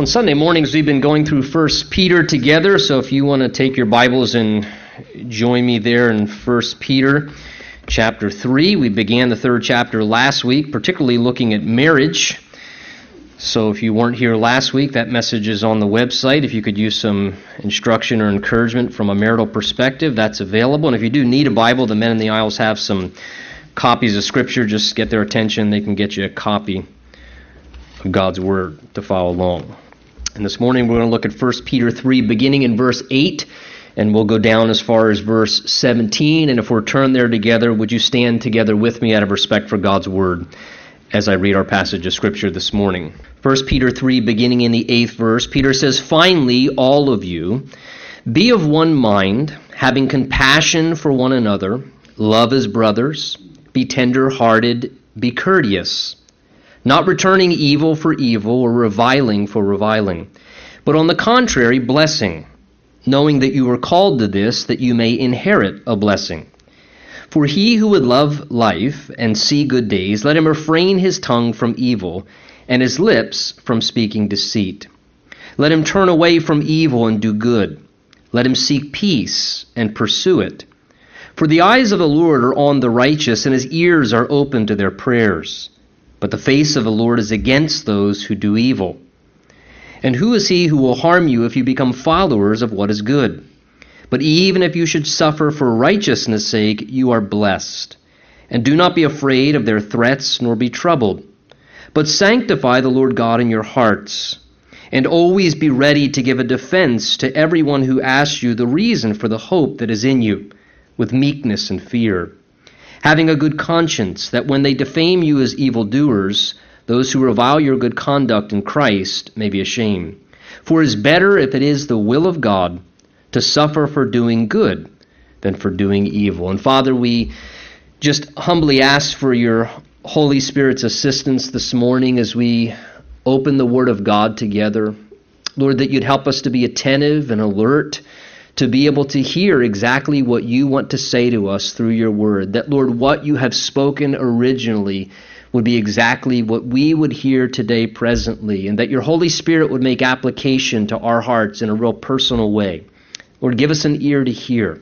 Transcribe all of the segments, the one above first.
On Sunday mornings, we've been going through First Peter together. So if you want to take your Bibles and join me there in First Peter chapter 3, we began the third chapter last week, particularly looking at marriage. So if you weren't here last week, that message is on the website. If you could use some instruction or encouragement from a marital perspective, that's available. And if you do need a Bible, the men in the aisles have some copies of Scripture. Just get their attention, they can get you a copy of God's Word to follow along. And this morning we're going to look at 1 Peter 3, beginning in verse 8, and we'll go down as far as verse 17. And if we're turned there together, would you stand together with me out of respect for God's Word as I read our passage of Scripture this morning? 1 Peter 3, beginning in the 8th verse, Peter says, Finally, all of you, be of one mind, having compassion for one another, love as brothers, be tender hearted, be courteous not returning evil for evil or reviling for reviling, but on the contrary, blessing, knowing that you were called to this, that you may inherit a blessing. For he who would love life and see good days, let him refrain his tongue from evil and his lips from speaking deceit. Let him turn away from evil and do good. Let him seek peace and pursue it. For the eyes of the Lord are on the righteous, and his ears are open to their prayers. But the face of the Lord is against those who do evil. And who is he who will harm you if you become followers of what is good? But even if you should suffer for righteousness' sake, you are blessed. And do not be afraid of their threats, nor be troubled. But sanctify the Lord God in your hearts. And always be ready to give a defense to everyone who asks you the reason for the hope that is in you, with meekness and fear having a good conscience, that when they defame you as evildoers, those who revile your good conduct in Christ may be ashamed. For it is better, if it is the will of God, to suffer for doing good than for doing evil. And Father, we just humbly ask for your Holy Spirit's assistance this morning as we open the Word of God together. Lord, that you'd help us to be attentive and alert to be able to hear exactly what you want to say to us through your word. That, Lord, what you have spoken originally would be exactly what we would hear today presently, and that your Holy Spirit would make application to our hearts in a real personal way. Lord, give us an ear to hear.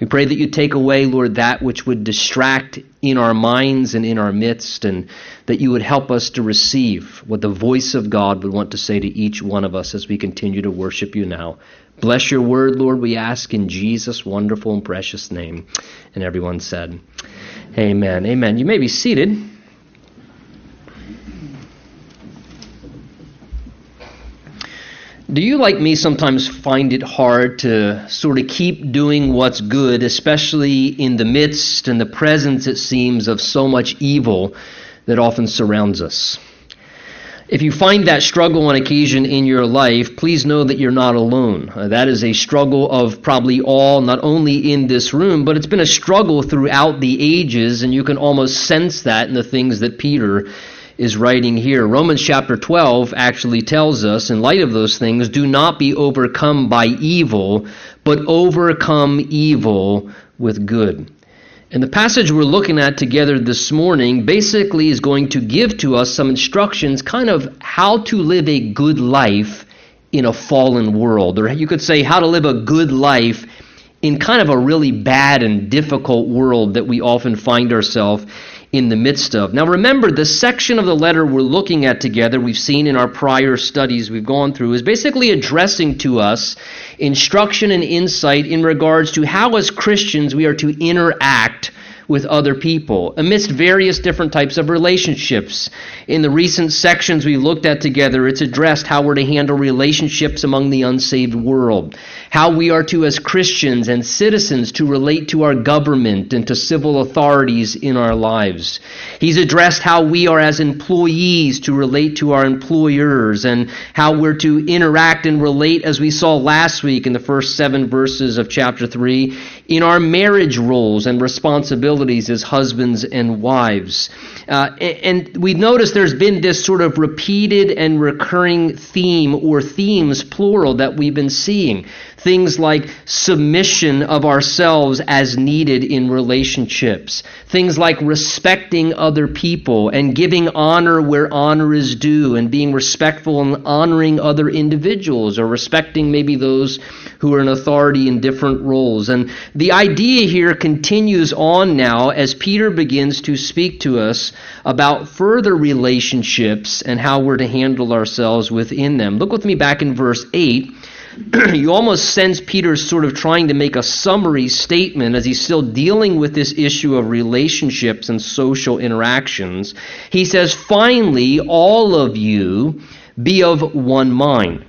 We pray that you take away, Lord, that which would distract in our minds and in our midst, and that you would help us to receive what the voice of God would want to say to each one of us as we continue to worship you now. Bless your word, Lord, we ask in Jesus' wonderful and precious name. And everyone said, Amen. Amen. You may be seated. Do you, like me, sometimes find it hard to sort of keep doing what's good, especially in the midst and the presence, it seems, of so much evil that often surrounds us? If you find that struggle on occasion in your life, please know that you're not alone. Uh, that is a struggle of probably all, not only in this room, but it's been a struggle throughout the ages, and you can almost sense that in the things that Peter is writing here. Romans chapter 12 actually tells us, in light of those things, do not be overcome by evil, but overcome evil with good. And the passage we're looking at together this morning basically is going to give to us some instructions, kind of how to live a good life in a fallen world. Or you could say how to live a good life in kind of a really bad and difficult world that we often find ourselves in the midst of. Now, remember, the section of the letter we're looking at together, we've seen in our prior studies we've gone through, is basically addressing to us instruction and insight in regards to how, as Christians, we are to interact with other people amidst various different types of relationships. In the recent sections we looked at together, it's addressed how we're to handle relationships among the unsaved world, how we are to, as Christians and citizens, to relate to our government and to civil authorities in our lives. He's addressed how we are, as employees, to relate to our employers and how we're to interact and relate, as we saw last week in the first seven verses of chapter 3, in our marriage roles and responsibilities as husbands and wives. Uh, and we notice there's been this sort of repeated and recurring theme or themes, plural, that we've been seeing. Things like submission of ourselves as needed in relationships. Things like respecting other people and giving honor where honor is due and being respectful and honoring other individuals or respecting maybe those who are in authority in different roles. And the idea here continues on now as Peter begins to speak to us about further relationships and how we're to handle ourselves within them. Look with me back in verse 8. you almost sense Peter sort of trying to make a summary statement as he's still dealing with this issue of relationships and social interactions. He says, Finally, all of you be of one mind,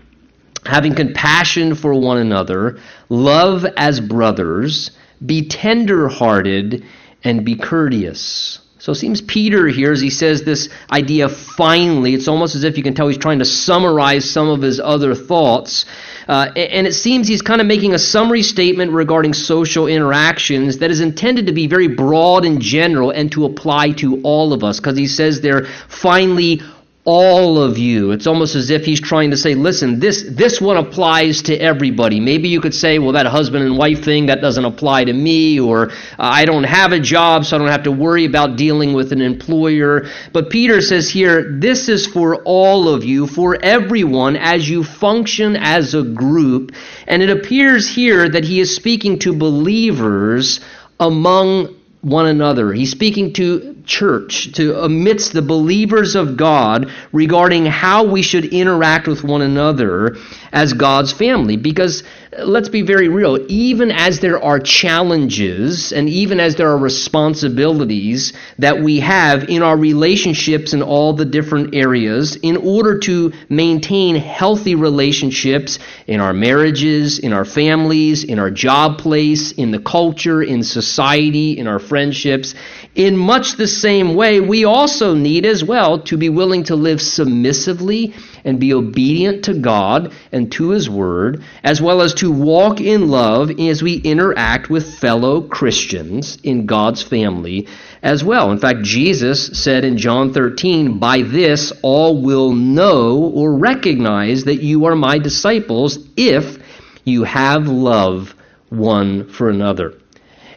having compassion for one another, love as brothers, be tender hearted, and be courteous. So it seems Peter here, as he says this idea finally, it's almost as if you can tell he's trying to summarize some of his other thoughts. Uh, and it seems he's kind of making a summary statement regarding social interactions that is intended to be very broad and general and to apply to all of us, because he says there, finally, all of you. It's almost as if he's trying to say, listen, this, this one applies to everybody. Maybe you could say, well, that husband and wife thing, that doesn't apply to me, or uh, I don't have a job, so I don't have to worry about dealing with an employer. But Peter says here, this is for all of you, for everyone, as you function as a group. And it appears here that he is speaking to believers among one another. He's speaking to church, to amidst the believers of God regarding how we should interact with one another as God's family. Because uh, let's be very real, even as there are challenges and even as there are responsibilities that we have in our relationships in all the different areas, in order to maintain healthy relationships in our marriages, in our families, in our job place, in the culture, in society, in our friendships, in much the same way, we also need as well to be willing to live submissively and be obedient to God and to His Word, as well as to walk in love as we interact with fellow Christians in God's family as well. In fact, Jesus said in John 13, By this all will know or recognize that you are my disciples if you have love one for another.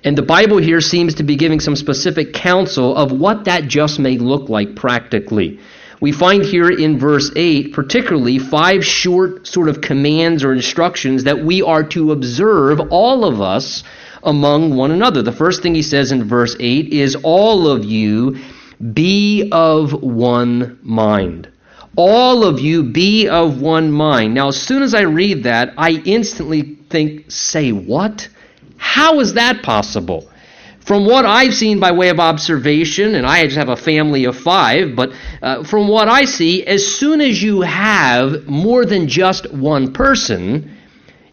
And the Bible here seems to be giving some specific counsel of what that just may look like practically. We find here in verse 8, particularly, five short sort of commands or instructions that we are to observe, all of us, among one another. The first thing he says in verse 8 is, All of you be of one mind. All of you be of one mind. Now, as soon as I read that, I instantly think, Say what? How is that possible? From what I've seen by way of observation, and I just have a family of five, but uh, from what I see, as soon as you have more than just one person,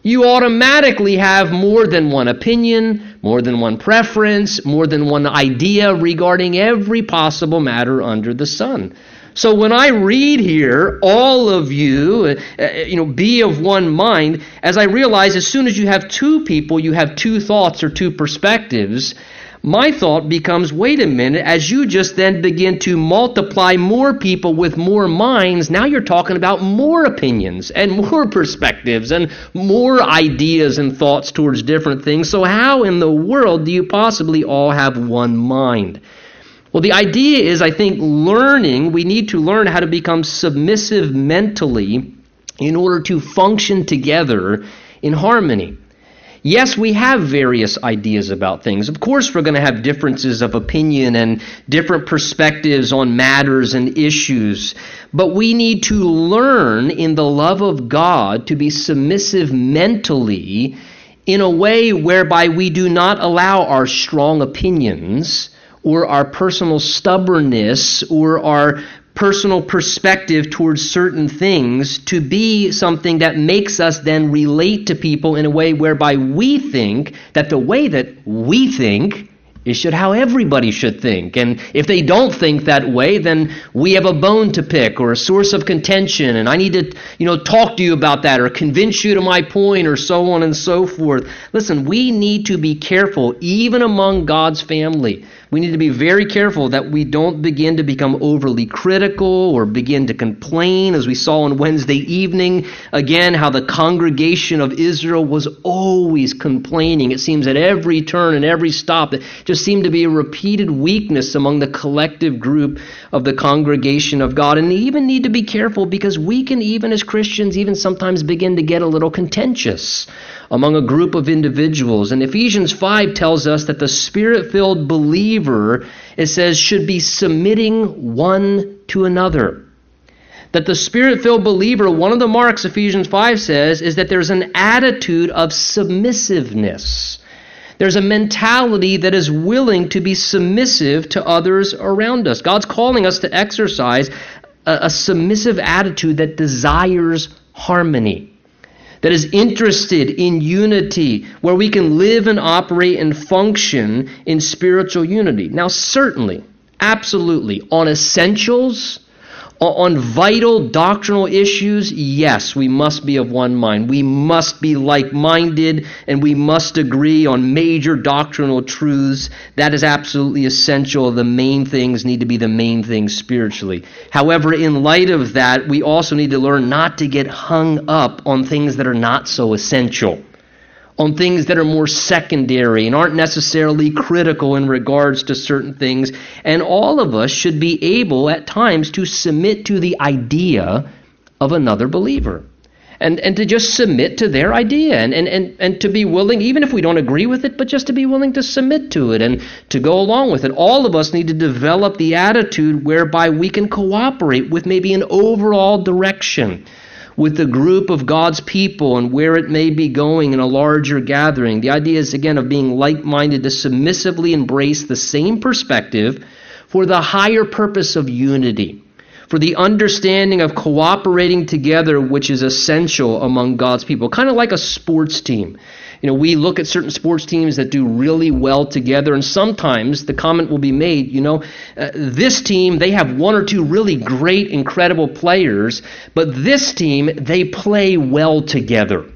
you automatically have more than one opinion, more than one preference, more than one idea regarding every possible matter under the sun. So when I read here, all of you, uh, you know, be of one mind, as I realize as soon as you have two people, you have two thoughts or two perspectives, my thought becomes wait a minute, as you just then begin to multiply more people with more minds, now you're talking about more opinions and more perspectives and more ideas and thoughts towards different things. So, how in the world do you possibly all have one mind? Well, the idea is, I think, learning, we need to learn how to become submissive mentally in order to function together in harmony. Yes, we have various ideas about things. Of course, we're going to have differences of opinion and different perspectives on matters and issues. But we need to learn in the love of God to be submissive mentally in a way whereby we do not allow our strong opinions or our personal stubbornness or our personal perspective towards certain things to be something that makes us then relate to people in a way whereby we think that the way that we think is should how everybody should think. And if they don't think that way, then we have a bone to pick or a source of contention, and I need to, you know, talk to you about that or convince you to my point or so on and so forth. Listen, we need to be careful, even among God's family, we need to be very careful that we don't begin to become overly critical or begin to complain, as we saw on Wednesday evening. Again, how the congregation of Israel was always complaining. It seems at every turn and every stop, that just seemed to be a repeated weakness among the collective group of the congregation of God. And we even need to be careful because we can, even as Christians, even sometimes begin to get a little contentious among a group of individuals. And Ephesians 5 tells us that the spirit filled believer, it says, should be submitting one to another. That the spirit filled believer, one of the marks Ephesians 5 says, is that there's an attitude of submissiveness. There's a mentality that is willing to be submissive to others around us. God's calling us to exercise a, a submissive attitude that desires harmony that is interested in unity, where we can live and operate and function in spiritual unity. Now, certainly, absolutely, on essentials, on vital doctrinal issues, yes, we must be of one mind. We must be like minded and we must agree on major doctrinal truths. That is absolutely essential. The main things need to be the main things spiritually. However, in light of that, we also need to learn not to get hung up on things that are not so essential on things that are more secondary and aren't necessarily critical in regards to certain things. And all of us should be able at times to submit to the idea of another believer. And, and to just submit to their idea and, and, and, and to be willing, even if we don't agree with it, but just to be willing to submit to it and to go along with it. All of us need to develop the attitude whereby we can cooperate with maybe an overall direction with the group of God's people and where it may be going in a larger gathering. The idea is, again, of being like minded to submissively embrace the same perspective for the higher purpose of unity, for the understanding of cooperating together, which is essential among God's people, kind of like a sports team. You know, we look at certain sports teams that do really well together, and sometimes the comment will be made, you know, uh, this team, they have one or two really great, incredible players, but this team, they play well together.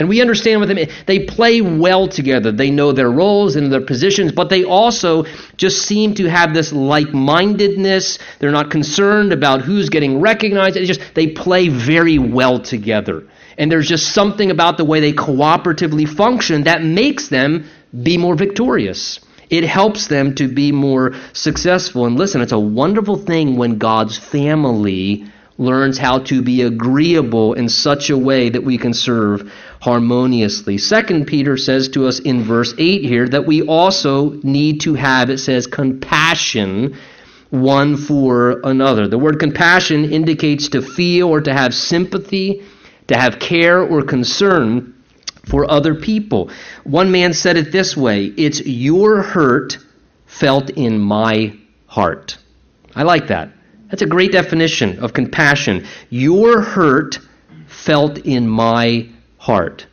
And we understand what they mean. They play well together. They know their roles and their positions, but they also just seem to have this like mindedness. They're not concerned about who's getting recognized. It's just they play very well together. And there's just something about the way they cooperatively function that makes them be more victorious. It helps them to be more successful. And listen, it's a wonderful thing when God's family learns how to be agreeable in such a way that we can serve harmoniously. Second Peter says to us in verse 8 here that we also need to have, it says, compassion one for another. The word compassion indicates to feel or to have sympathy to have care or concern for other people. One man said it this way it's your hurt felt in my heart. I like that. That's a great definition of compassion. Your hurt felt in my heart.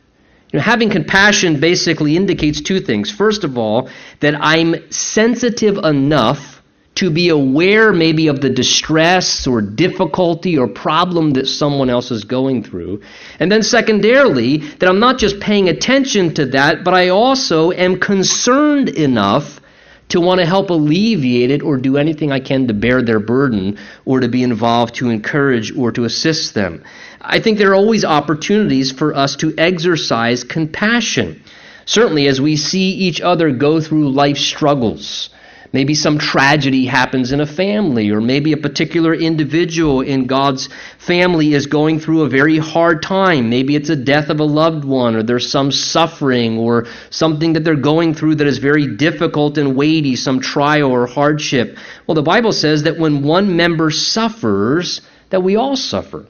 You know, having compassion basically indicates two things. First of all, that I'm sensitive enough to be aware maybe of the distress or difficulty or problem that someone else is going through. And then, secondarily, that I'm not just paying attention to that, but I also am concerned enough to want to help alleviate it or do anything I can to bear their burden or to be involved to encourage or to assist them. I think there are always opportunities for us to exercise compassion. Certainly, as we see each other go through life struggles, Maybe some tragedy happens in a family, or maybe a particular individual in God's family is going through a very hard time. Maybe it's a death of a loved one, or there's some suffering, or something that they're going through that is very difficult and weighty, some trial or hardship. Well, the Bible says that when one member suffers, that we all suffer.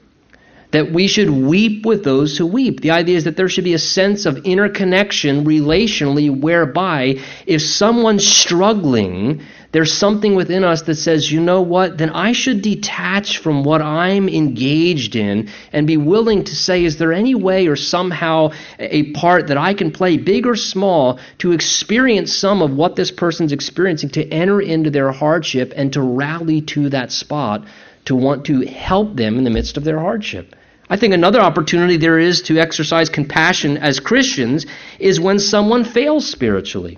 That we should weep with those who weep. The idea is that there should be a sense of interconnection relationally whereby if someone's struggling, there's something within us that says, you know what, then I should detach from what I'm engaged in and be willing to say, is there any way or somehow a part that I can play, big or small, to experience some of what this person's experiencing, to enter into their hardship and to rally to that spot to want to help them in the midst of their hardship? I think another opportunity there is to exercise compassion as Christians is when someone fails spiritually.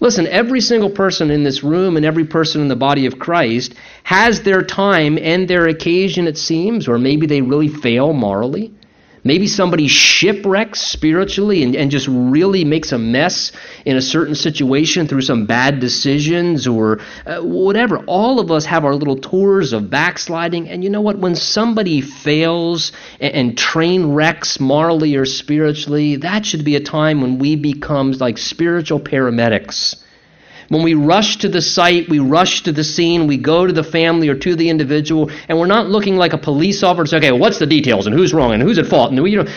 Listen, every single person in this room and every person in the body of Christ has their time and their occasion, it seems, or maybe they really fail morally. Maybe somebody shipwrecks spiritually and, and just really makes a mess in a certain situation through some bad decisions or uh, whatever. All of us have our little tours of backsliding. And you know what? When somebody fails and, and train wrecks morally or spiritually, that should be a time when we become like spiritual paramedics when we rush to the site, we rush to the scene, we go to the family or to the individual, and we're not looking like a police officer. Okay, what's the details and who's wrong and who's at fault? And you know,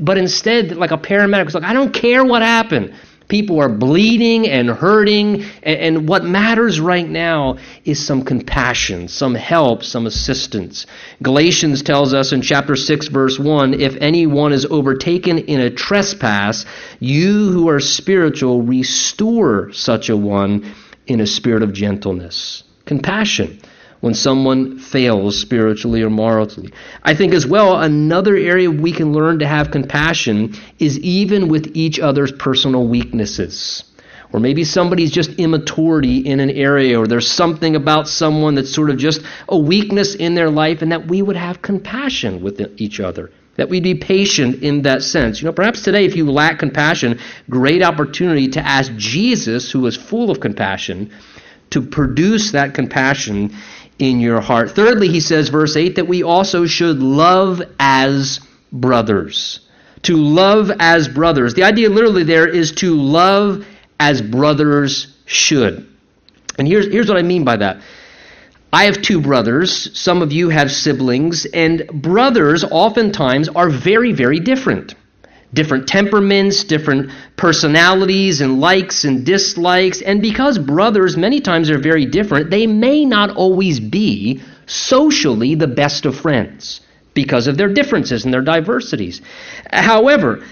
but instead, like a paramedic, it's like I don't care what happened. People are bleeding and hurting, and, what matters right now is some compassion, some help, some assistance. Galatians tells us in chapter 6, verse 1 if anyone is overtaken in a trespass, you who are spiritual, restore such a one in a spirit of gentleness. Compassion when someone fails spiritually or morally. I think as well, another area we can learn to have compassion is even with each other's personal weaknesses. Or maybe somebody's just immaturity in an area, or there's something about someone that's sort of just a weakness in their life, and that we would have compassion with each other that we'd be patient in that sense. You know, perhaps today, if you lack compassion, great opportunity to ask Jesus, who is full of compassion, to produce that compassion in your heart. Thirdly, he says, verse 8, that we also should love as brothers. To love as brothers. The idea literally there is to love as brothers should. And here's, here's what I mean by that. I have two brothers. Some of you have siblings. And brothers oftentimes are very, very different different temperaments, different personalities, and likes and dislikes. And because brothers many times are very different, they may not always be socially the best of friends because of their differences and their diversities. However,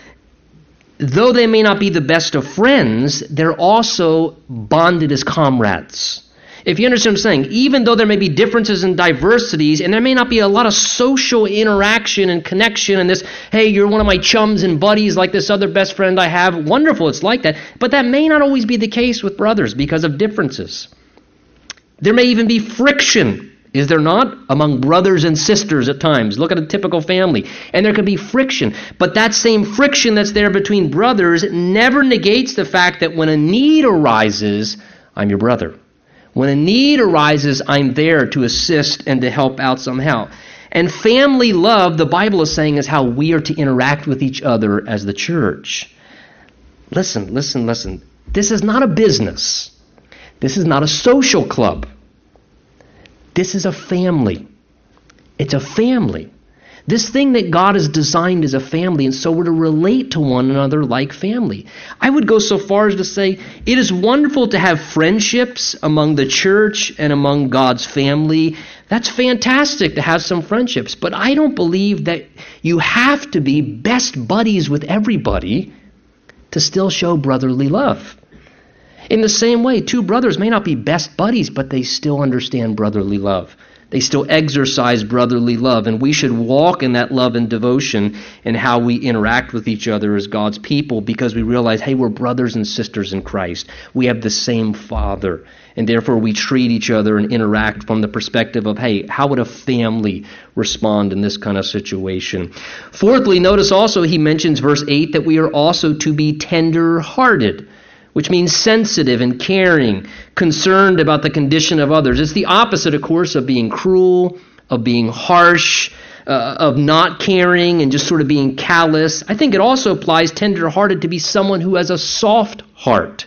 though they may not be the best of friends, they're also bonded as comrades. If you understand what I'm saying, even though there may be differences and diversities, and there may not be a lot of social interaction and connection, and this, hey, you're one of my chums and buddies like this other best friend I have, wonderful, it's like that. But that may not always be the case with brothers because of differences. There may even be friction, is there not? Among brothers and sisters at times. Look at a typical family. And there can be friction. But that same friction that's there between brothers never negates the fact that when a need arises, I'm your brother. When a need arises, I'm there to assist and to help out somehow. And family love, the Bible is saying, is how we are to interact with each other as the church. Listen, listen, listen. This is not a business. This is not a social club. This is a family. It's a family. This thing that God has designed as a family, and so we're to relate to one another like family. I would go so far as to say it is wonderful to have friendships among the church and among God's family. That's fantastic to have some friendships, but I don't believe that you have to be best buddies with everybody to still show brotherly love. In the same way, two brothers may not be best buddies, but they still understand brotherly love. They still exercise brotherly love, and we should walk in that love and devotion in how we interact with each other as God's people because we realize, hey, we're brothers and sisters in Christ. We have the same Father, and therefore we treat each other and interact from the perspective of, hey, how would a family respond in this kind of situation? Fourthly, notice also he mentions verse 8 that we are also to be tender hearted which means sensitive and caring, concerned about the condition of others. It's the opposite, of course, of being cruel, of being harsh, uh, of not caring and just sort of being callous. I think it also applies tender-hearted to be someone who has a soft heart.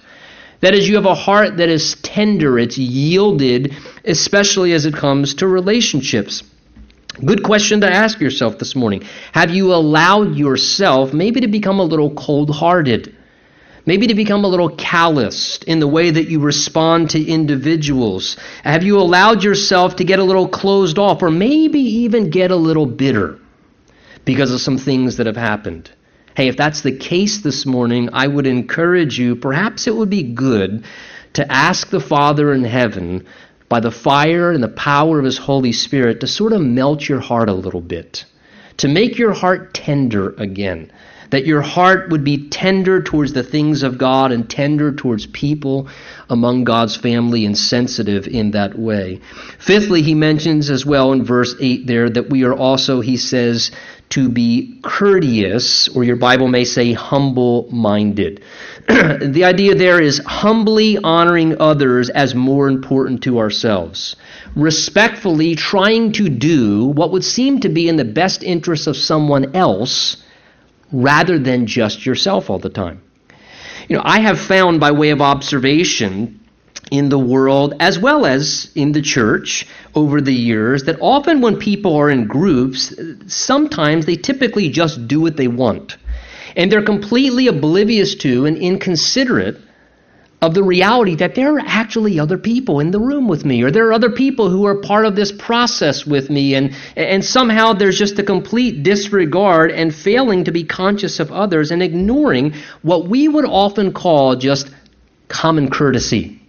That is, you have a heart that is tender, it's yielded, especially as it comes to relationships. Good question to ask yourself this morning. Have you allowed yourself maybe to become a little cold hearted? Maybe to become a little calloused in the way that you respond to individuals? Have you allowed yourself to get a little closed off or maybe even get a little bitter because of some things that have happened? Hey, if that's the case this morning, I would encourage you, perhaps it would be good to ask the Father in heaven by the fire and the power of His Holy Spirit to sort of melt your heart a little bit, to make your heart tender again that your heart would be tender towards the things of God and tender towards people among God's family and sensitive in that way. Fifthly, he mentions as well in verse 8 there that we are also, he says, to be courteous, or your Bible may say humble minded. the idea there is humbly honoring others as more important to ourselves. Respectfully trying to do what would seem to be in the best interest of someone else rather than just yourself all the time. You know, I have found by way of observation in the world as well as in the church over the years that often when people are in groups, sometimes they typically just do what they want. And they're completely oblivious to and inconsiderate of the reality that there are actually other people in the room with me, or there are other people who are part of this process with me, and, and somehow there's just a complete disregard and failing to be conscious of others and ignoring what we would often call just common courtesy.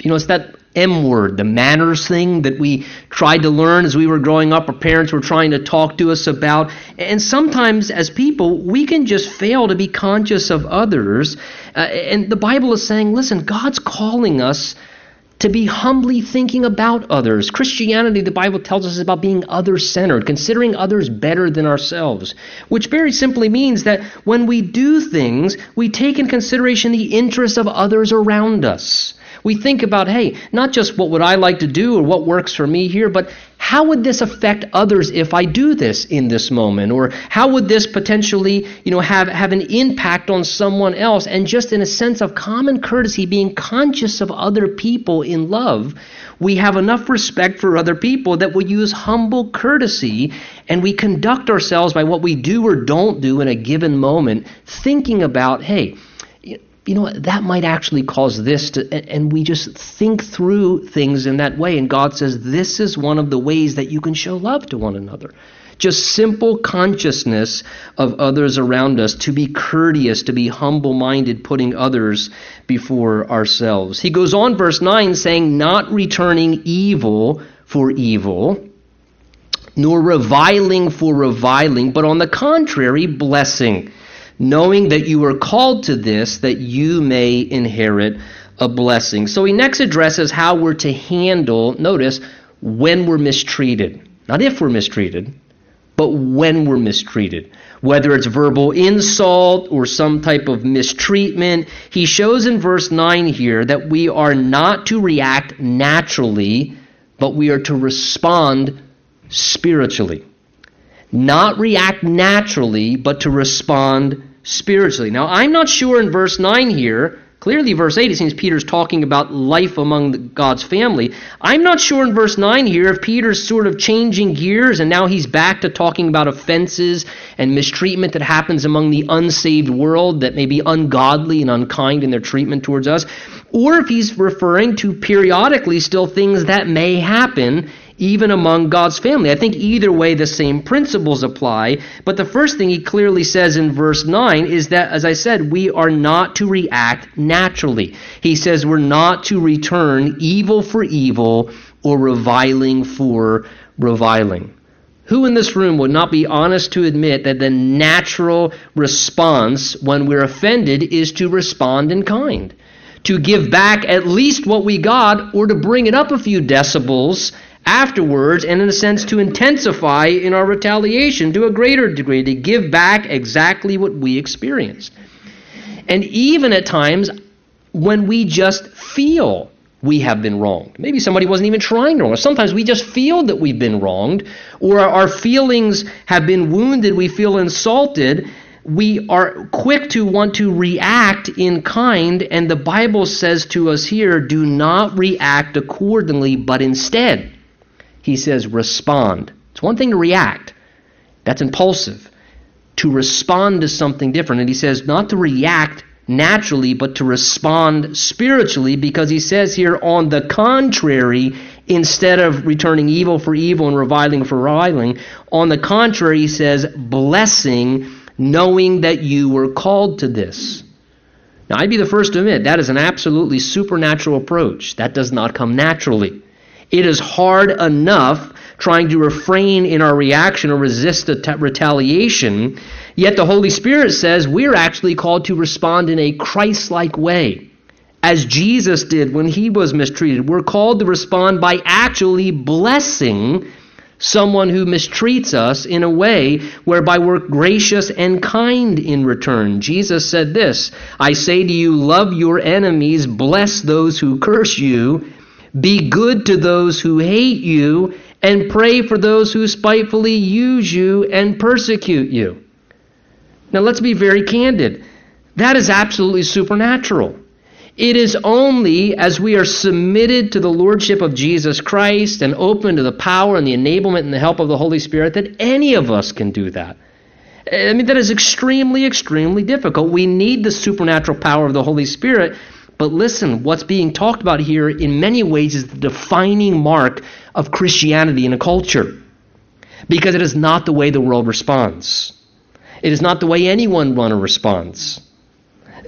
You know, it's that M word, the manners thing that we tried to learn as we were growing up, our parents were trying to talk to us about. And sometimes, as people, we can just fail to be conscious of others. Uh, and the Bible is saying, listen, God's calling us to be humbly thinking about others. Christianity, the Bible tells us, is about being other centered, considering others better than ourselves, which very simply means that when we do things, we take in consideration the interests of others around us. We think about, hey, not just what would I like to do or what works for me here, but how would this affect others if I do this in this moment? Or how would this potentially, you know, have, have an impact on someone else? And just in a sense of common courtesy, being conscious of other people in love, we have enough respect for other people that we use humble courtesy and we conduct ourselves by what we do or don't do in a given moment, thinking about, hey, you know, what, that might actually cause this to, and we just think through things in that way. And God says, this is one of the ways that you can show love to one another. Just simple consciousness of others around us, to be courteous, to be humble minded, putting others before ourselves. He goes on, verse 9, saying, Not returning evil for evil, nor reviling for reviling, but on the contrary, blessing knowing that you were called to this, that you may inherit a blessing. So he next addresses how we're to handle, notice, when we're mistreated. Not if we're mistreated, but when we're mistreated. Whether it's verbal insult or some type of mistreatment, he shows in verse 9 here that we are not to react naturally, but we are to respond spiritually not react naturally, but to respond spiritually. Now, I'm not sure in verse 9 here, clearly verse 8, it seems Peter's talking about life among God's family. I'm not sure in verse 9 here if Peter's sort of changing gears and now he's back to talking about offenses and mistreatment that happens among the unsaved world that may be ungodly and unkind in their treatment towards us, or if he's referring to periodically still things that may happen even among God's family. I think either way the same principles apply. But the first thing he clearly says in verse 9 is that, as I said, we are not to react naturally. He says we're not to return evil for evil or reviling for reviling. Who in this room would not be honest to admit that the natural response when we're offended is to respond in kind? To give back at least what we got or to bring it up a few decibels afterwards, and in a sense to intensify in our retaliation to a greater degree, to give back exactly what we experienced. And even at times when we just feel we have been wronged. Maybe somebody wasn't even trying to wrong. us. Sometimes we just feel that we've been wronged, or our feelings have been wounded, we feel insulted. We are quick to want to react in kind, and the Bible says to us here do not react accordingly, but instead he says, respond It's one thing to react, that's impulsive. To respond to something different. And he says not to react naturally, but to respond spiritually, because he says here, on the contrary, instead of returning evil for evil and reviling for reviling, on the contrary, he says, blessing, knowing that you were called to this. Now, I'd be the first to admit that is an absolutely supernatural approach. That does not come naturally. It is hard enough trying to refrain in our reaction or resist the retaliation, yet the Holy Spirit says we're actually called to respond in a Christ like way. As Jesus did when he was mistreated, we're called to respond by actually blessing someone who mistreats us in a way whereby we're gracious and kind in return. Jesus said this I say to you, love your enemies, bless those who curse you, be good to those who hate you, and pray for those who spitefully use you and persecute you. Now, let's be very candid. That is absolutely supernatural. It is only as we are submitted to the Lordship of Jesus Christ and open to the power and the enablement and the help of the Holy Spirit that any of us can do that. I mean, that is extremely, extremely difficult. We need the supernatural power of the Holy Spirit. But listen, what's being talked about here in many ways is the defining mark of Christianity in a culture. Because it is not the way the world responds, it is not the way anyone runner responds.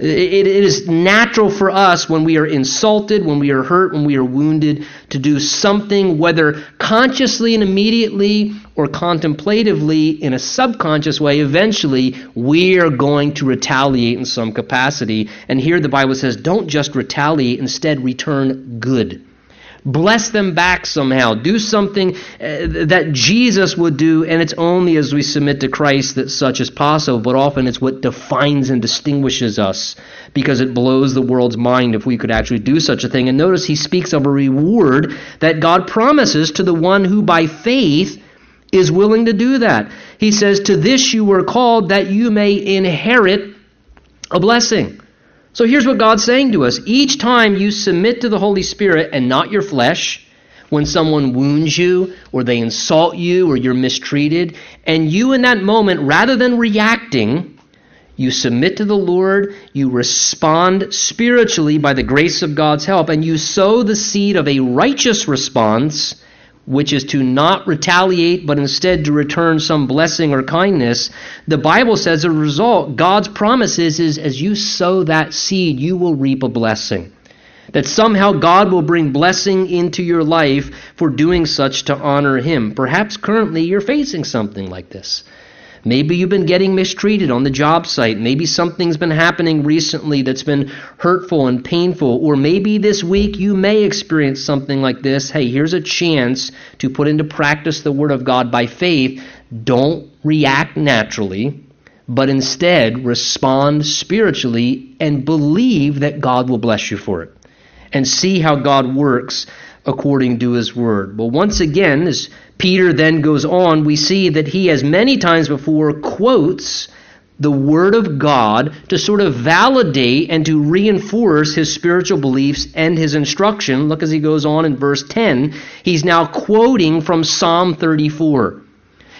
It is natural for us when we are insulted, when we are hurt, when we are wounded, to do something, whether consciously and immediately or contemplatively in a subconscious way. Eventually, we are going to retaliate in some capacity. And here the Bible says, don't just retaliate, instead, return good. Bless them back somehow. Do something uh, that Jesus would do, and it's only as we submit to Christ that such is possible, but often it's what defines and distinguishes us because it blows the world's mind if we could actually do such a thing. And notice he speaks of a reward that God promises to the one who by faith is willing to do that. He says, To this you were called that you may inherit a blessing. So here's what God's saying to us. Each time you submit to the Holy Spirit and not your flesh, when someone wounds you or they insult you or you're mistreated, and you in that moment, rather than reacting, you submit to the Lord, you respond spiritually by the grace of God's help, and you sow the seed of a righteous response which is to not retaliate, but instead to return some blessing or kindness, the Bible says as a result, God's promises is as you sow that seed, you will reap a blessing. That somehow God will bring blessing into your life for doing such to honor Him. Perhaps currently you're facing something like this. Maybe you've been getting mistreated on the job site. Maybe something's been happening recently that's been hurtful and painful. Or maybe this week you may experience something like this. Hey, here's a chance to put into practice the Word of God by faith. Don't react naturally, but instead respond spiritually and believe that God will bless you for it. And see how God works according to His Word. Well, once again, as Peter then goes on, we see that he has many times before quotes the Word of God to sort of validate and to reinforce his spiritual beliefs and his instruction. Look as he goes on in verse 10. He's now quoting from Psalm 34.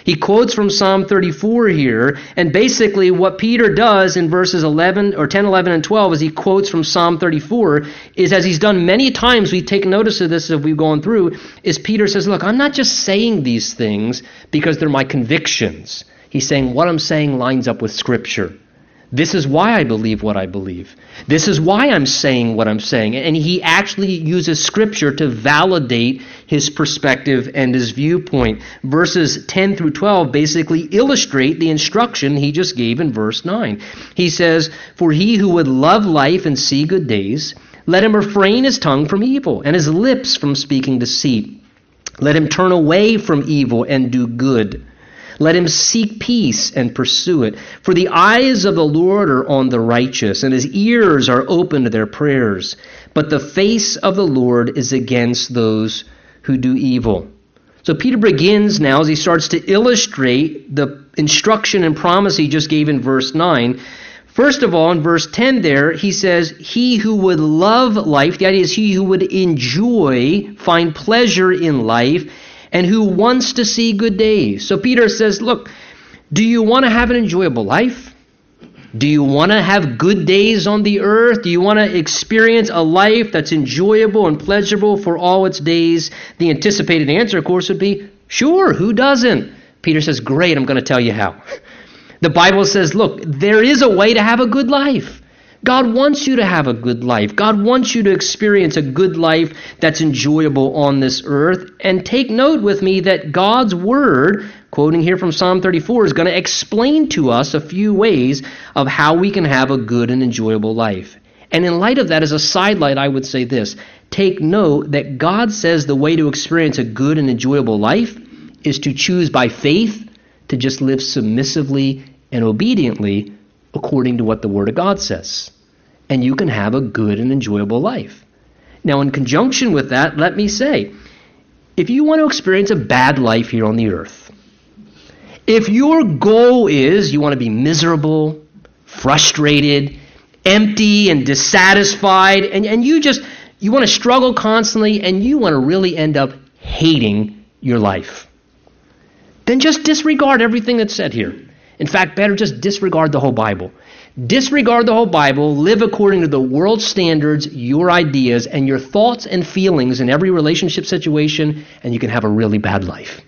He quotes from Psalm 34 here, and basically what Peter does in verses 11 or 10, 11, and 12 as he quotes from Psalm 34 is as he's done many times, we take notice of this as we've gone through, is Peter says, Look, I'm not just saying these things because they're my convictions. He's saying what I'm saying lines up with Scripture. This is why I believe what I believe. This is why I'm saying what I'm saying. And he actually uses Scripture to validate his perspective and his viewpoint. Verses 10 through 12 basically illustrate the instruction he just gave in verse 9. He says, For he who would love life and see good days, let him refrain his tongue from evil and his lips from speaking deceit. Let him turn away from evil and do good. Let him seek peace and pursue it. For the eyes of the Lord are on the righteous, and his ears are open to their prayers. But the face of the Lord is against those who do evil. So Peter begins now as he starts to illustrate the instruction and promise he just gave in verse 9. First of all, in verse 10 there, he says, He who would love life, the idea is he who would enjoy, find pleasure in life, and who wants to see good days. So Peter says, Look, do you want to have an enjoyable life? Do you want to have good days on the earth? Do you want to experience a life that's enjoyable and pleasurable for all its days? The anticipated answer, of course, would be sure, who doesn't? Peter says, Great, I'm going to tell you how. The Bible says, Look, there is a way to have a good life. God wants you to have a good life. God wants you to experience a good life that's enjoyable on this earth. And take note with me that God's Word, quoting here from Psalm 34, is going to explain to us a few ways of how we can have a good and enjoyable life. And in light of that, as a sidelight, I would say this take note that God says the way to experience a good and enjoyable life is to choose by faith to just live submissively and obediently according to what the Word of God says. And you can have a good and enjoyable life. Now, in conjunction with that, let me say if you want to experience a bad life here on the earth, if your goal is you want to be miserable, frustrated, empty, and dissatisfied, and, and you just you want to struggle constantly and you want to really end up hating your life, then just disregard everything that's said here. In fact, better just disregard the whole Bible. Disregard the whole Bible, live according to the world standards, your ideas, and your thoughts and feelings in every relationship situation, and you can have a really bad life.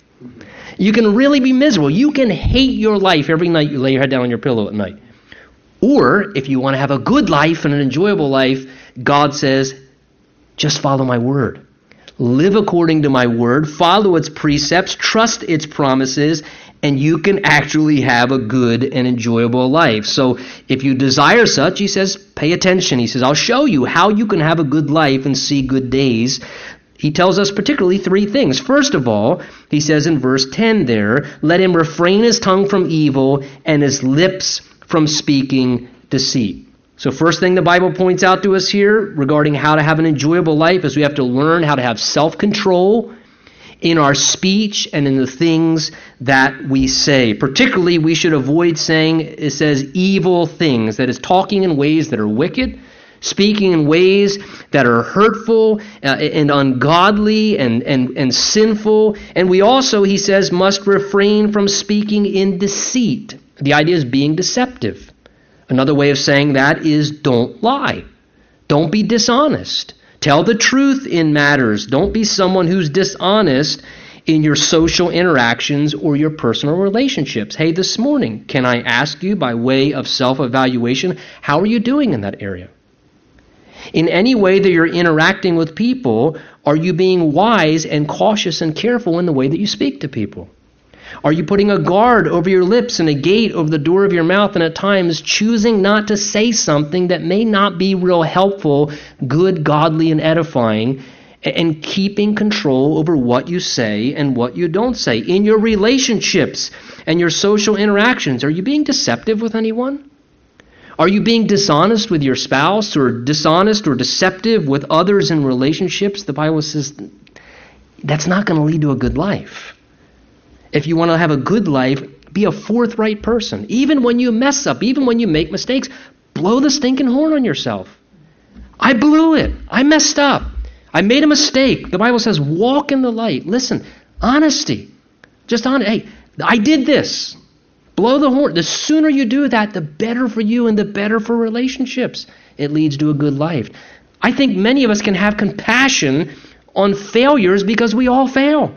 You can really be miserable. You can hate your life every night you lay your head down on your pillow at night. Or, if you want to have a good life and an enjoyable life, God says, just follow my word. Live according to my word, follow its precepts, trust its promises, and you can actually have a good and enjoyable life. So if you desire such, he says, pay attention. He says, I'll show you how you can have a good life and see good days. He tells us particularly three things. First of all, he says in verse 10 there, let him refrain his tongue from evil and his lips from speaking deceit. So, first thing the Bible points out to us here regarding how to have an enjoyable life is we have to learn how to have self control in our speech and in the things that we say. Particularly, we should avoid saying, it says, evil things, that is, talking in ways that are wicked, speaking in ways that are hurtful uh, and ungodly and, and, and sinful. And we also, he says, must refrain from speaking in deceit. The idea is being deceptive. Another way of saying that is don't lie. Don't be dishonest. Tell the truth in matters. Don't be someone who's dishonest in your social interactions or your personal relationships. Hey, this morning, can I ask you by way of self evaluation, how are you doing in that area? In any way that you're interacting with people, are you being wise and cautious and careful in the way that you speak to people? Are you putting a guard over your lips and a gate over the door of your mouth, and at times choosing not to say something that may not be real helpful, good, godly, and edifying, and keeping control over what you say and what you don't say? In your relationships and your social interactions, are you being deceptive with anyone? Are you being dishonest with your spouse or dishonest or deceptive with others in relationships? The Bible says that's not going to lead to a good life. If you want to have a good life, be a forthright person. Even when you mess up, even when you make mistakes, blow the stinking horn on yourself. I blew it. I messed up. I made a mistake. The Bible says, walk in the light. Listen, honesty. Just on, hey, I did this. Blow the horn. The sooner you do that, the better for you and the better for relationships. It leads to a good life. I think many of us can have compassion on failures because we all fail.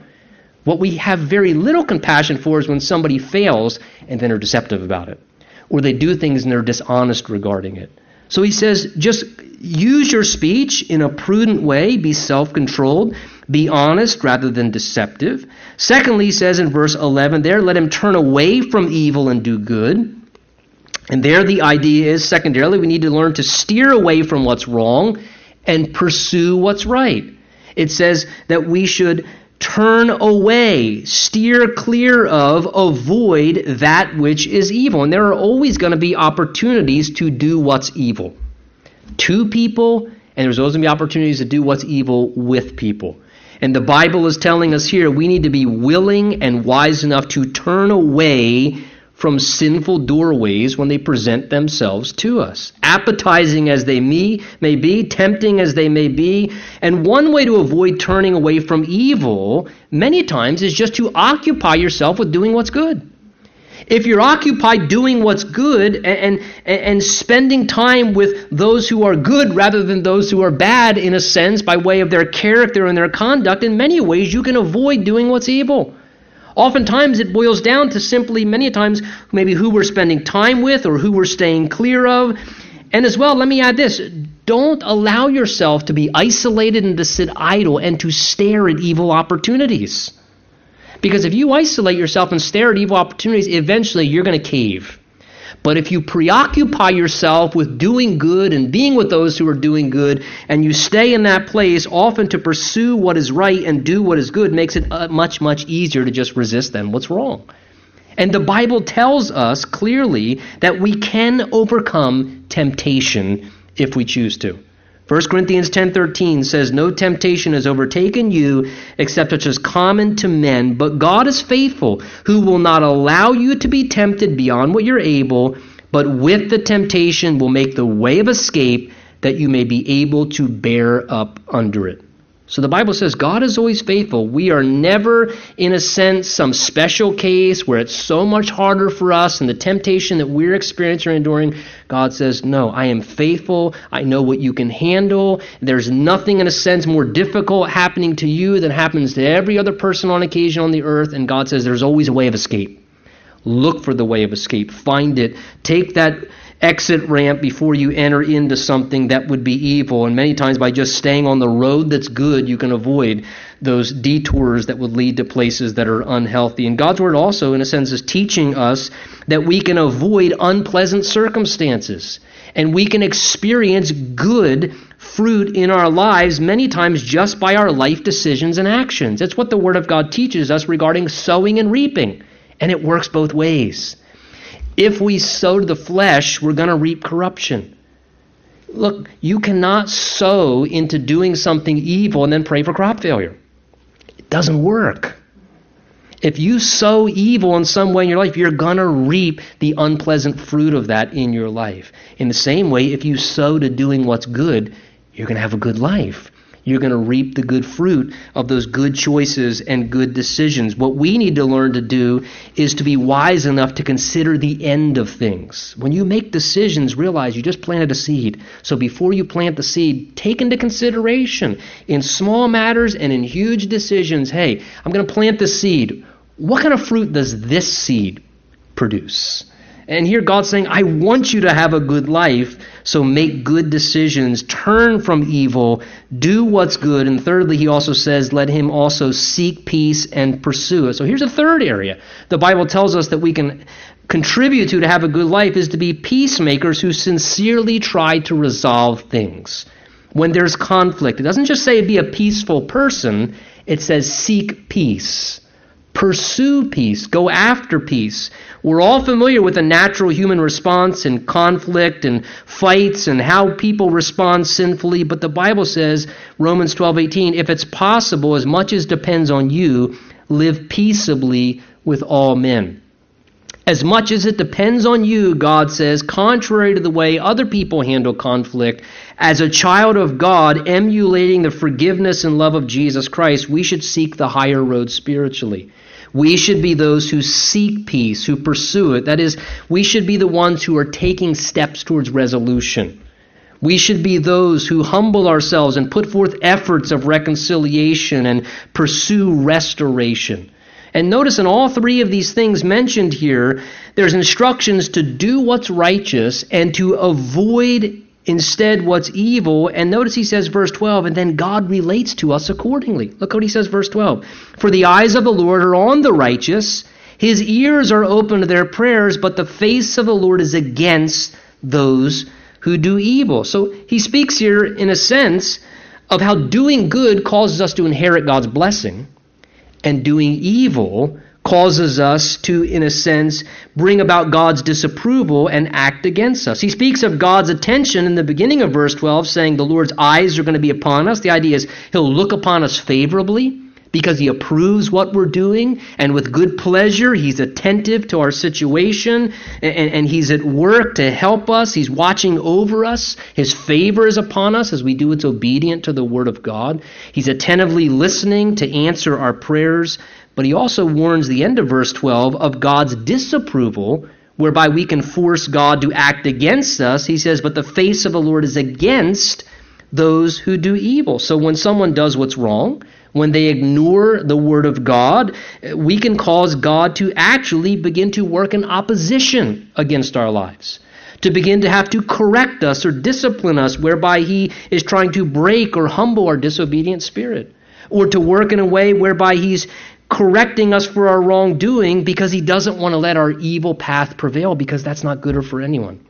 What we have very little compassion for is when somebody fails and then are deceptive about it, or they do things and they're dishonest regarding it. So he says, just use your speech in a prudent way, be self controlled, be honest rather than deceptive. Secondly, he says in verse 11 there, let him turn away from evil and do good. And there the idea is, secondarily, we need to learn to steer away from what's wrong and pursue what's right. It says that we should turn away, steer clear of, avoid that which is evil. And there are always going to be opportunities to do what's evil to people, and there's always going to be opportunities to do what's evil with people. And the Bible is telling us here we need to be willing and wise enough to turn away from sinful doorways when they present themselves to us. Appetizing as they may, be, tempting as they may be. And one way to avoid turning away from evil, many times, is just to occupy yourself with doing what's good. If you're occupied doing what's good and, and, and spending time with those who are good rather than those who are bad, in a sense, by way of their character and their conduct, in many ways you can avoid doing what's evil. Oftentimes it boils down to simply, many times, maybe who we're spending time with or who we're staying clear of. And as well, let me add this don't allow yourself to be isolated and to sit idle and to stare at evil opportunities. Because if you isolate yourself and stare at evil opportunities, eventually you're going to cave. But if you preoccupy yourself with doing good and being with those who are doing good, and you stay in that place, often to pursue what is right and do what is good makes it uh, much, much easier to just resist then what's wrong. And the Bible tells us clearly that we can overcome temptation if we choose to. 1 Corinthians 10:13 says no temptation has overtaken you except such as common to men but God is faithful who will not allow you to be tempted beyond what you're able but with the temptation will make the way of escape that you may be able to bear up under it. So the Bible says God is always faithful. We are never, in a sense, some special case where it's so much harder for us and the temptation that we're experiencing or enduring. God says, No, I am faithful. I know what you can handle. There's nothing, in a sense, more difficult happening to you than happens to every other person on occasion on the earth. And God says, There's always a way of escape. Look for the way of escape. Find it. Take that exit ramp before you enter into something that would be evil. And many times, by just staying on the road that's good, you can avoid those detours that would lead to places that are unhealthy. And God's Word also, in a sense, is teaching us that we can avoid unpleasant circumstances and we can experience good fruit in our lives many times just by our life decisions and actions. That's what the Word of God teaches us regarding sowing and reaping. And it works both ways. If we sow to the flesh, we're going to reap corruption. Look, you cannot sow into doing something evil and then pray for crop failure. It doesn't work. If you sow evil in some way in your life, you're going to reap the unpleasant fruit of that in your life. In the same way, if you sow to doing what's good, you're going to have a good life you're going to reap the good fruit of those good choices and good decisions. What we need to learn to do is to be wise enough to consider the end of things. When you make decisions, realize you just planted a seed. So before you plant the seed, take into consideration in small matters and in huge decisions hey, I'm going to plant the seed. What kind of fruit does this seed produce? And here God's saying, I want you to have a good life, so make good decisions, turn from evil, do what's good. And thirdly, he also says, let him also seek peace and pursue it. So here's a third area. The Bible tells us that we can contribute to to have a good life is to be peacemakers who sincerely try to resolve things. When there's conflict, it doesn't just say be a peaceful person, it says seek peace. Pursue peace. Go after peace. We're all familiar with the natural human response and conflict and fights and how people respond sinfully, but the Bible says, Romans 12:18, if it's possible, as much as depends on you, live peaceably with all men. As much as it depends on you, God says, contrary to the way other people handle conflict, as a child of God, emulating the forgiveness and love of Jesus Christ, we should seek the higher road spiritually. We should be those who seek peace, who pursue it. That is, we should be the ones who are taking steps towards resolution. We should be those who humble ourselves and put forth efforts of reconciliation and pursue restoration. And notice in all three of these things mentioned here, there's instructions to do what's righteous and to avoid instead what's evil. And notice he says, verse 12, and then God relates to us accordingly. Look what he says, verse 12. For the eyes of the Lord are on the righteous, his ears are open to their prayers, but the face of the Lord is against those who do evil. So he speaks here, in a sense, of how doing good causes us to inherit God's blessing, and doing evil causes us to, in a sense, bring about God's disapproval and act against us. He speaks of God's attention in the beginning of verse 12, saying the Lord's eyes are going to be upon us. The idea is he'll look upon us favorably because He approves what we're doing, and with good pleasure, He's attentive to our situation, and, and, He's at work to help us. He's watching over us. His favor is upon us as we do what's obedient to the Word of God. He's attentively listening to answer our prayers, but He also warns the end of verse 12 of God's disapproval whereby we can force God to act against us. He says, But the face of the Lord is against those who do evil. So when someone does what's wrong, when they ignore the Word of God, we can cause God to actually begin to work in opposition against our lives. To begin to have to correct us or discipline us, whereby He is trying to break or humble our disobedient spirit. Or to work in a way whereby He's correcting us for our wrongdoing because He doesn't want to let our evil path prevail because that's not good for anyone.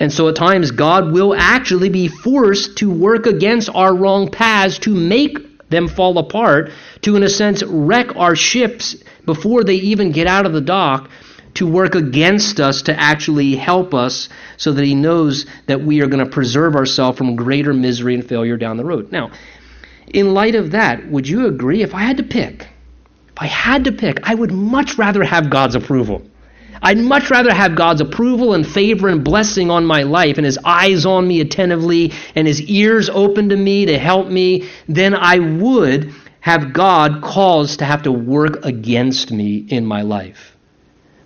And so at times, God will actually be forced to work against our wrong paths to make them fall apart, to, in a sense, wreck our ships before they even get out of the dock, to work against us to actually help us so that He knows that we are going to preserve ourselves from greater misery and failure down the road. Now, in light of that, would you agree if I had to pick? I had to pick, I would much rather have God's approval. I'd much rather have God's approval and favor and blessing on my life and His eyes on me attentively and His ears open to me to help me than I would have God cause to have to work against me in my life.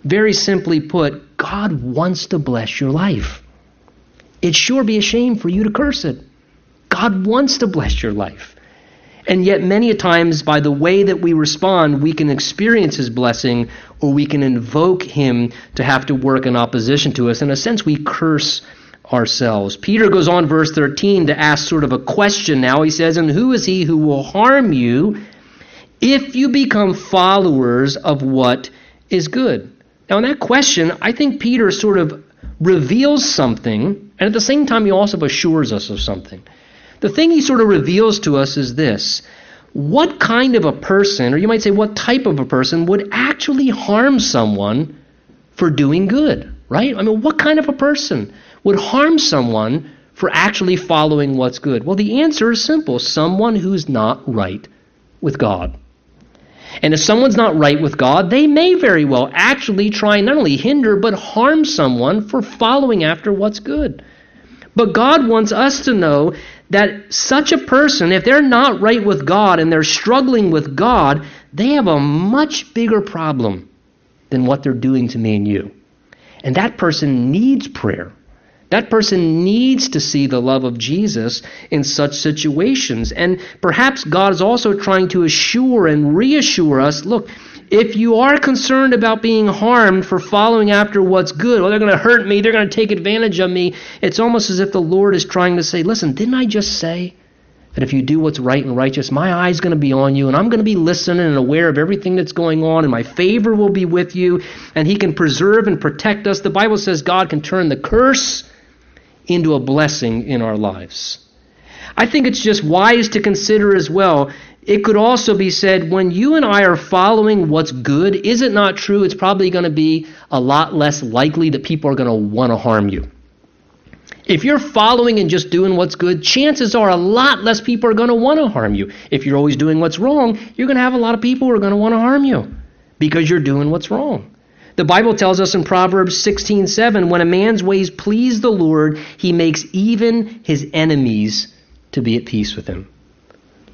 Very simply put, God wants to bless your life. It'd sure be a shame for you to curse it. God wants to bless your life. And yet, many a times, by the way that we respond, we can experience His blessing or we can invoke Him to have to work in opposition to us. In a sense, we curse ourselves. Peter goes on, verse 13, to ask sort of a question now. He says, And who is he who will harm you if you become followers of what is good? Now, in that question, I think Peter sort of reveals something, and at the same time, he also assures us of something. The thing he sort of reveals to us is this what kind of a person, or you might say what type of a person, would actually harm someone for doing good, right? I mean, what kind of a person would harm someone for actually following what's good? Well, the answer is simple someone who's not right with God. And if someone's not right with God, they may very well actually try not only hinder, but harm someone for following after what's good. But God wants us to know that such a person, if they're not right with God and they're struggling with God, they have a much bigger problem than what they're doing to me and you. And that person needs prayer. That person needs to see the love of Jesus in such situations. And perhaps God is also trying to assure and reassure us look, if you are concerned about being harmed for following after what's good, well, they're going to hurt me, they're going to take advantage of me, it's almost as if the Lord is trying to say, listen, didn't I just say that if you do what's right and righteous, my eye's going to be on you, and I'm going to be listening and aware of everything that's going on, and my favor will be with you, and He can preserve and protect us. The Bible says God can turn the curse into a blessing in our lives. I think it's just wise to consider as well it could also be said when you and I are following what's good, is it not true it's probably going to be a lot less likely that people are going to want to harm you? If you're following and just doing what's good, chances are a lot less people are going to want to harm you. If you're always doing what's wrong, you're going to have a lot of people who are going to want to harm you because you're doing what's wrong. The Bible tells us in Proverbs 16:7, when a man's ways please the Lord, he makes even his enemies to be at peace with him.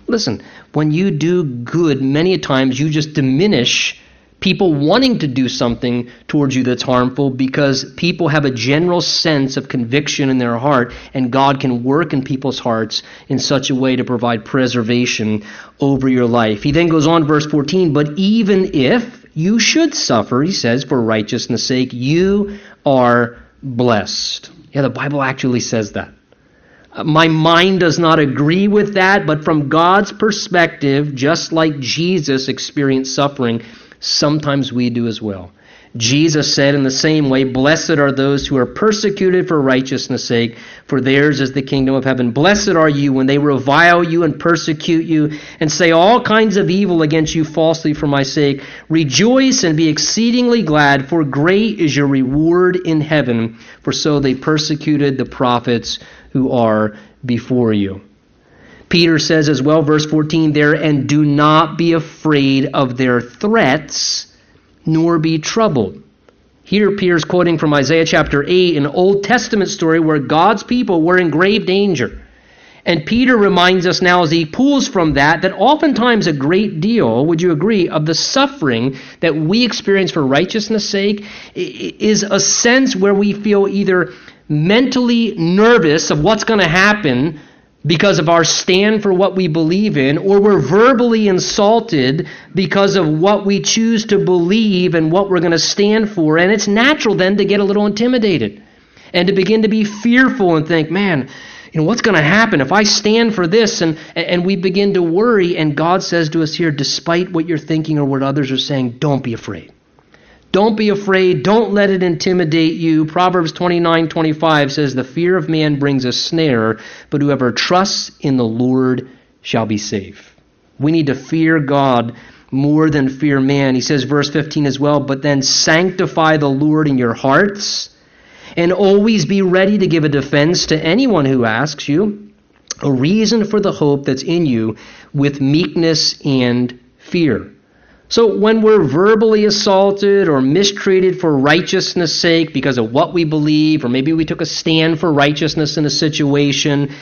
Listen, when you do good, many times you just diminish people wanting to do something towards you that's harmful because people have a general sense of conviction in their heart, and God can work in people's hearts in such a way to provide preservation over your life. He then goes on, verse 14, but even if you should suffer, he says, for righteousness' sake, you are blessed. Yeah, the Bible actually says that. My mind does not agree with that, but from God's perspective, just like Jesus experienced suffering, sometimes we do as well. Jesus said in the same way, Blessed are those who are persecuted for righteousness' sake, for theirs is the kingdom of heaven. Blessed are you when they revile you and persecute you and say all kinds of evil against you falsely for my sake. Rejoice and be exceedingly glad, for great is your reward in heaven, for so they persecuted the prophets who are before you. Peter says as well, verse 14 there, and do not be afraid of their threats, nor be troubled. Here, Peter's quoting from Isaiah chapter 8, an Old Testament story where God's people were in grave danger. And Peter reminds us now as he pulls from that that oftentimes a great deal, would you agree, of the suffering that we experience for righteousness' sake is a sense where we feel either mentally nervous of what's going to happen because of our stand for what we believe in, or we're verbally insulted because of what we choose to believe and what we're going to stand for. And it's natural then to get a little intimidated and to begin to be fearful and think, man, you know, what's going to happen if I stand for this? And, and we begin to worry. And God says to us here, despite what you're thinking or what others are saying, don't be afraid. Don't be afraid. Don't let it intimidate you. Proverbs 29 25 says, The fear of man brings a snare, but whoever trusts in the Lord shall be safe. We need to fear God more than fear man. He says, verse 15 as well, but then sanctify the Lord in your hearts and always be ready to give a defense to anyone who asks you, a reason for the hope that's in you with meekness and fear. So when we're verbally assaulted or mistreated for righteousness' sake because of what we believe, or maybe we took a stand for righteousness in a situation,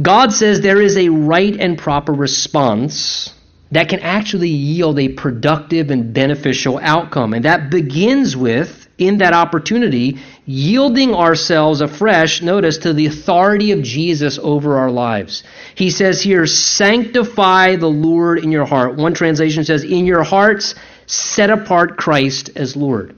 God says there is a right and proper response that can actually yield a productive and beneficial outcome. And that begins with, in that opportunity, yielding ourselves afresh, notice, to the authority of Jesus over our lives. He says here, sanctify the Lord in your heart. One translation says, in your hearts, set apart Christ as Lord.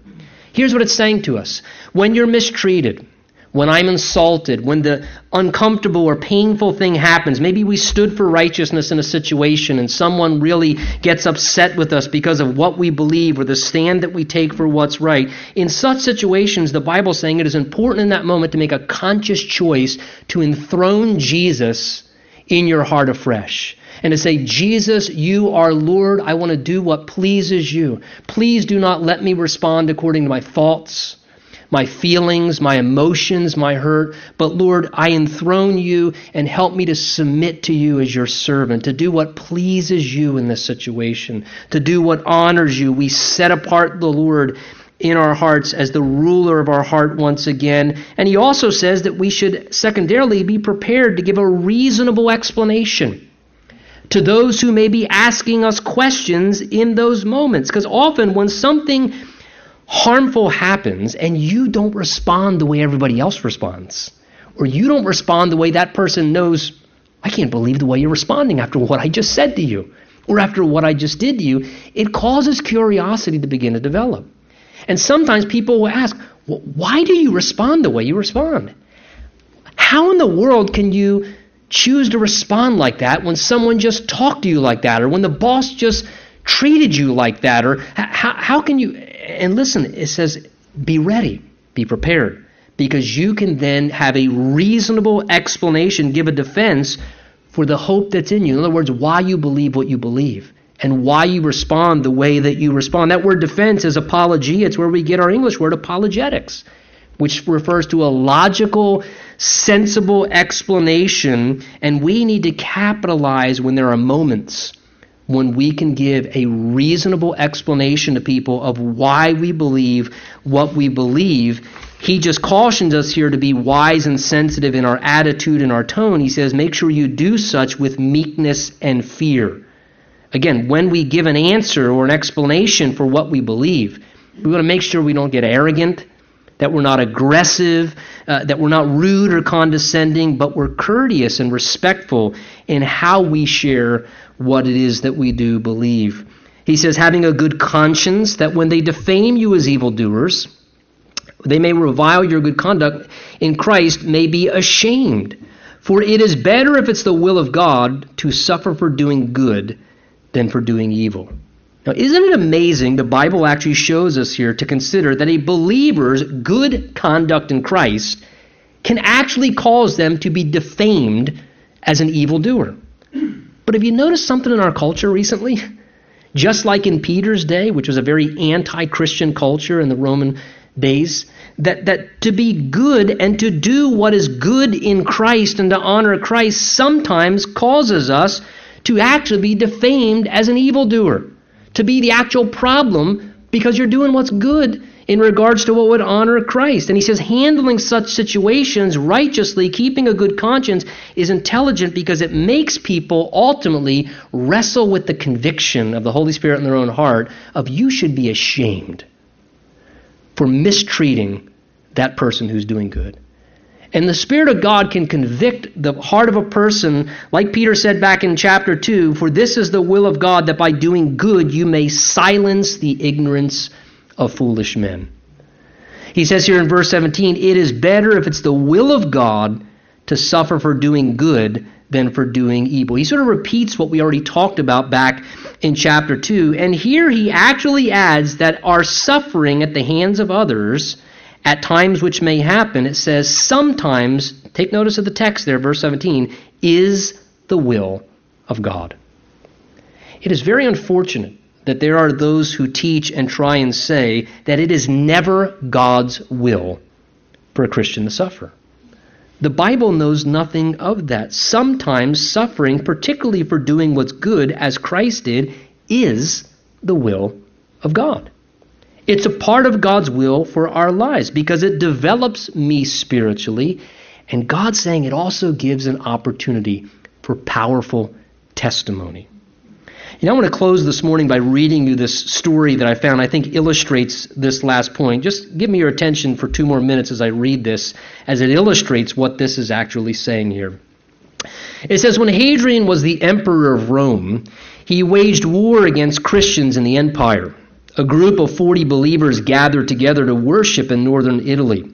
Here's what it's saying to us. When you're mistreated, when I'm insulted, when the uncomfortable or painful thing happens, maybe we stood for righteousness in a situation and someone really gets upset with us because of what we believe or the stand that we take for what's right. In such situations, the Bible's saying it is important in that moment to make a conscious choice to enthrone Jesus in your heart afresh and to say, Jesus, you are Lord. I want to do what pleases you. Please do not let me respond according to my thoughts my feelings, my emotions, my hurt. But Lord, I enthrone you and help me to submit to you as your servant, to do what pleases you in this situation, to do what honors you. We set apart the Lord in our hearts as the ruler of our heart once again. And he also says that we should secondarily be prepared to give a reasonable explanation to those who may be asking us questions in those moments. Because often when something harmful happens and you don't respond the way everybody else responds, or you don't respond the way that person knows, I can't believe the way you're responding after what I just said to you, or after what I just did to you, it causes curiosity to begin to develop. And sometimes people will ask, well, why do you respond the way you respond? How in the world can you choose to respond like that when someone just talked to you like that, or when the boss just treated you like that, or how, how can you? And listen, it says, be ready, be prepared, because you can then have a reasonable explanation, give a defense for the hope that's in you. In other words, why you believe what you believe and why you respond the way that you respond. That word defense is apology. It's where we get our English word apologetics, which refers to a logical, sensible explanation. And we need to capitalize when there are moments when we can give a reasonable explanation to people of why we believe what we believe. He just cautions us here to be wise and sensitive in our attitude and our tone. He says, make sure you do such with meekness and fear. Again, when we give an answer or an explanation for what we believe, we want to make sure we don't get arrogant, that we're not aggressive, uh, that we're not rude or condescending, but we're courteous and respectful in how we share what it is that we do believe. He says, having a good conscience, that when they defame you as evildoers, they may revile your good conduct in Christ, may be ashamed. For it is better if it's the will of God to suffer for doing good than for doing evil. Now, isn't it amazing the Bible actually shows us here to consider that a believer's good conduct in Christ can actually cause them to be defamed as an evildoer? But have you noticed something in our culture recently? Just like in Peter's day, which was a very anti Christian culture in the Roman days, that, that to be good and to do what is good in Christ and to honor Christ sometimes causes us to actually be defamed as an evildoer, to be the actual problem because you're doing what's good in regards to what would honor Christ. And he says, handling such situations righteously, keeping a good conscience, is intelligent because it makes people ultimately wrestle with the conviction of the Holy Spirit in their own heart of you should be ashamed for mistreating that person who's doing good. And the Spirit of God can convict the heart of a person, like Peter said back in chapter 2 For this is the will of God, that by doing good you may silence the ignorance of foolish men. He says here in verse 17, It is better if it's the will of God to suffer for doing good than for doing evil. He sort of repeats what we already talked about back in chapter 2. And here he actually adds that our suffering at the hands of others, at times which may happen, it says sometimes, take notice of the text there, verse 17, is the will of God. It is very unfortunate that there are those who teach and try and say that it is never God's will for a Christian to suffer. The Bible knows nothing of that. Sometimes suffering, particularly for doing what's good, as Christ did, is the will of God. It's a part of God's will for our lives because it develops me spiritually, and God's saying it also gives an opportunity for powerful testimony. You know, I want to close this morning by reading you this story that I found I think illustrates this last point. Just give me your attention for two more minutes as I read this, as it illustrates what this is actually saying here. It says, When Hadrian was the emperor of Rome, he waged war against Christians in the empire. A group of 40 believers gathered together to worship in northern Italy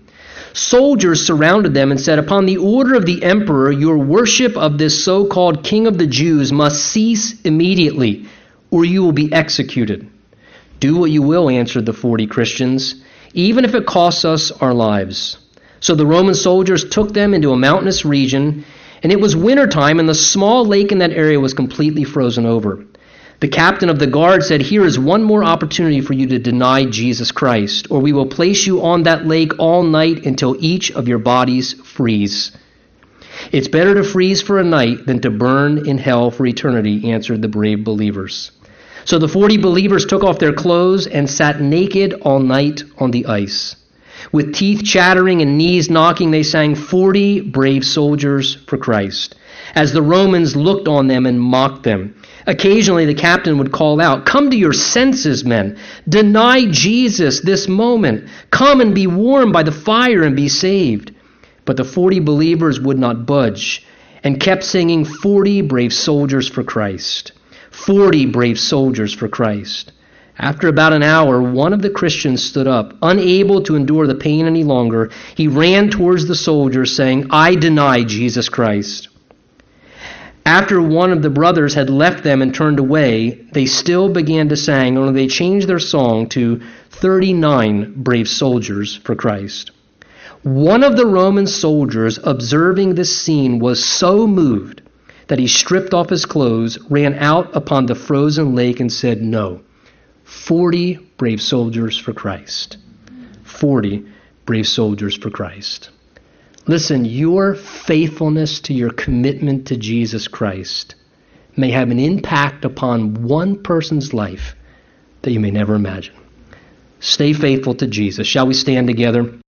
soldiers surrounded them and said, Upon the order of the emperor, your worship of this so called king of the Jews must cease immediately, or you will be executed. Do what you will, answered the forty Christians, even if it costs us our lives. So the Roman soldiers took them into a mountainous region, and it was wintertime, and the small lake in that area was completely frozen over. The captain of the guard said, Here is one more opportunity for you to deny Jesus Christ, or we will place you on that lake all night until each of your bodies freeze. It's better to freeze for a night than to burn in hell for eternity, answered the brave believers. So the forty believers took off their clothes and sat naked all night on the ice. With teeth chattering and knees knocking, they sang forty brave soldiers for Christ. As the Romans looked on them and mocked them, Occasionally, the captain would call out, Come to your senses, men. Deny Jesus this moment. Come and be warmed by the fire and be saved. But the 40 believers would not budge and kept singing, 40 brave soldiers for Christ. 40 brave soldiers for Christ. After about an hour, one of the Christians stood up. Unable to endure the pain any longer, he ran towards the soldiers, saying, I deny Jesus Christ. After one of the brothers had left them and turned away, they still began to sing, only they changed their song to 39 brave soldiers for Christ. One of the Roman soldiers observing this scene was so moved that he stripped off his clothes, ran out upon the frozen lake, and said, No. Forty brave soldiers for Christ. Forty brave soldiers for Christ. Listen, your faithfulness to your commitment to Jesus Christ may have an impact upon one person's life that you may never imagine. Stay faithful to Jesus. Shall we stand together?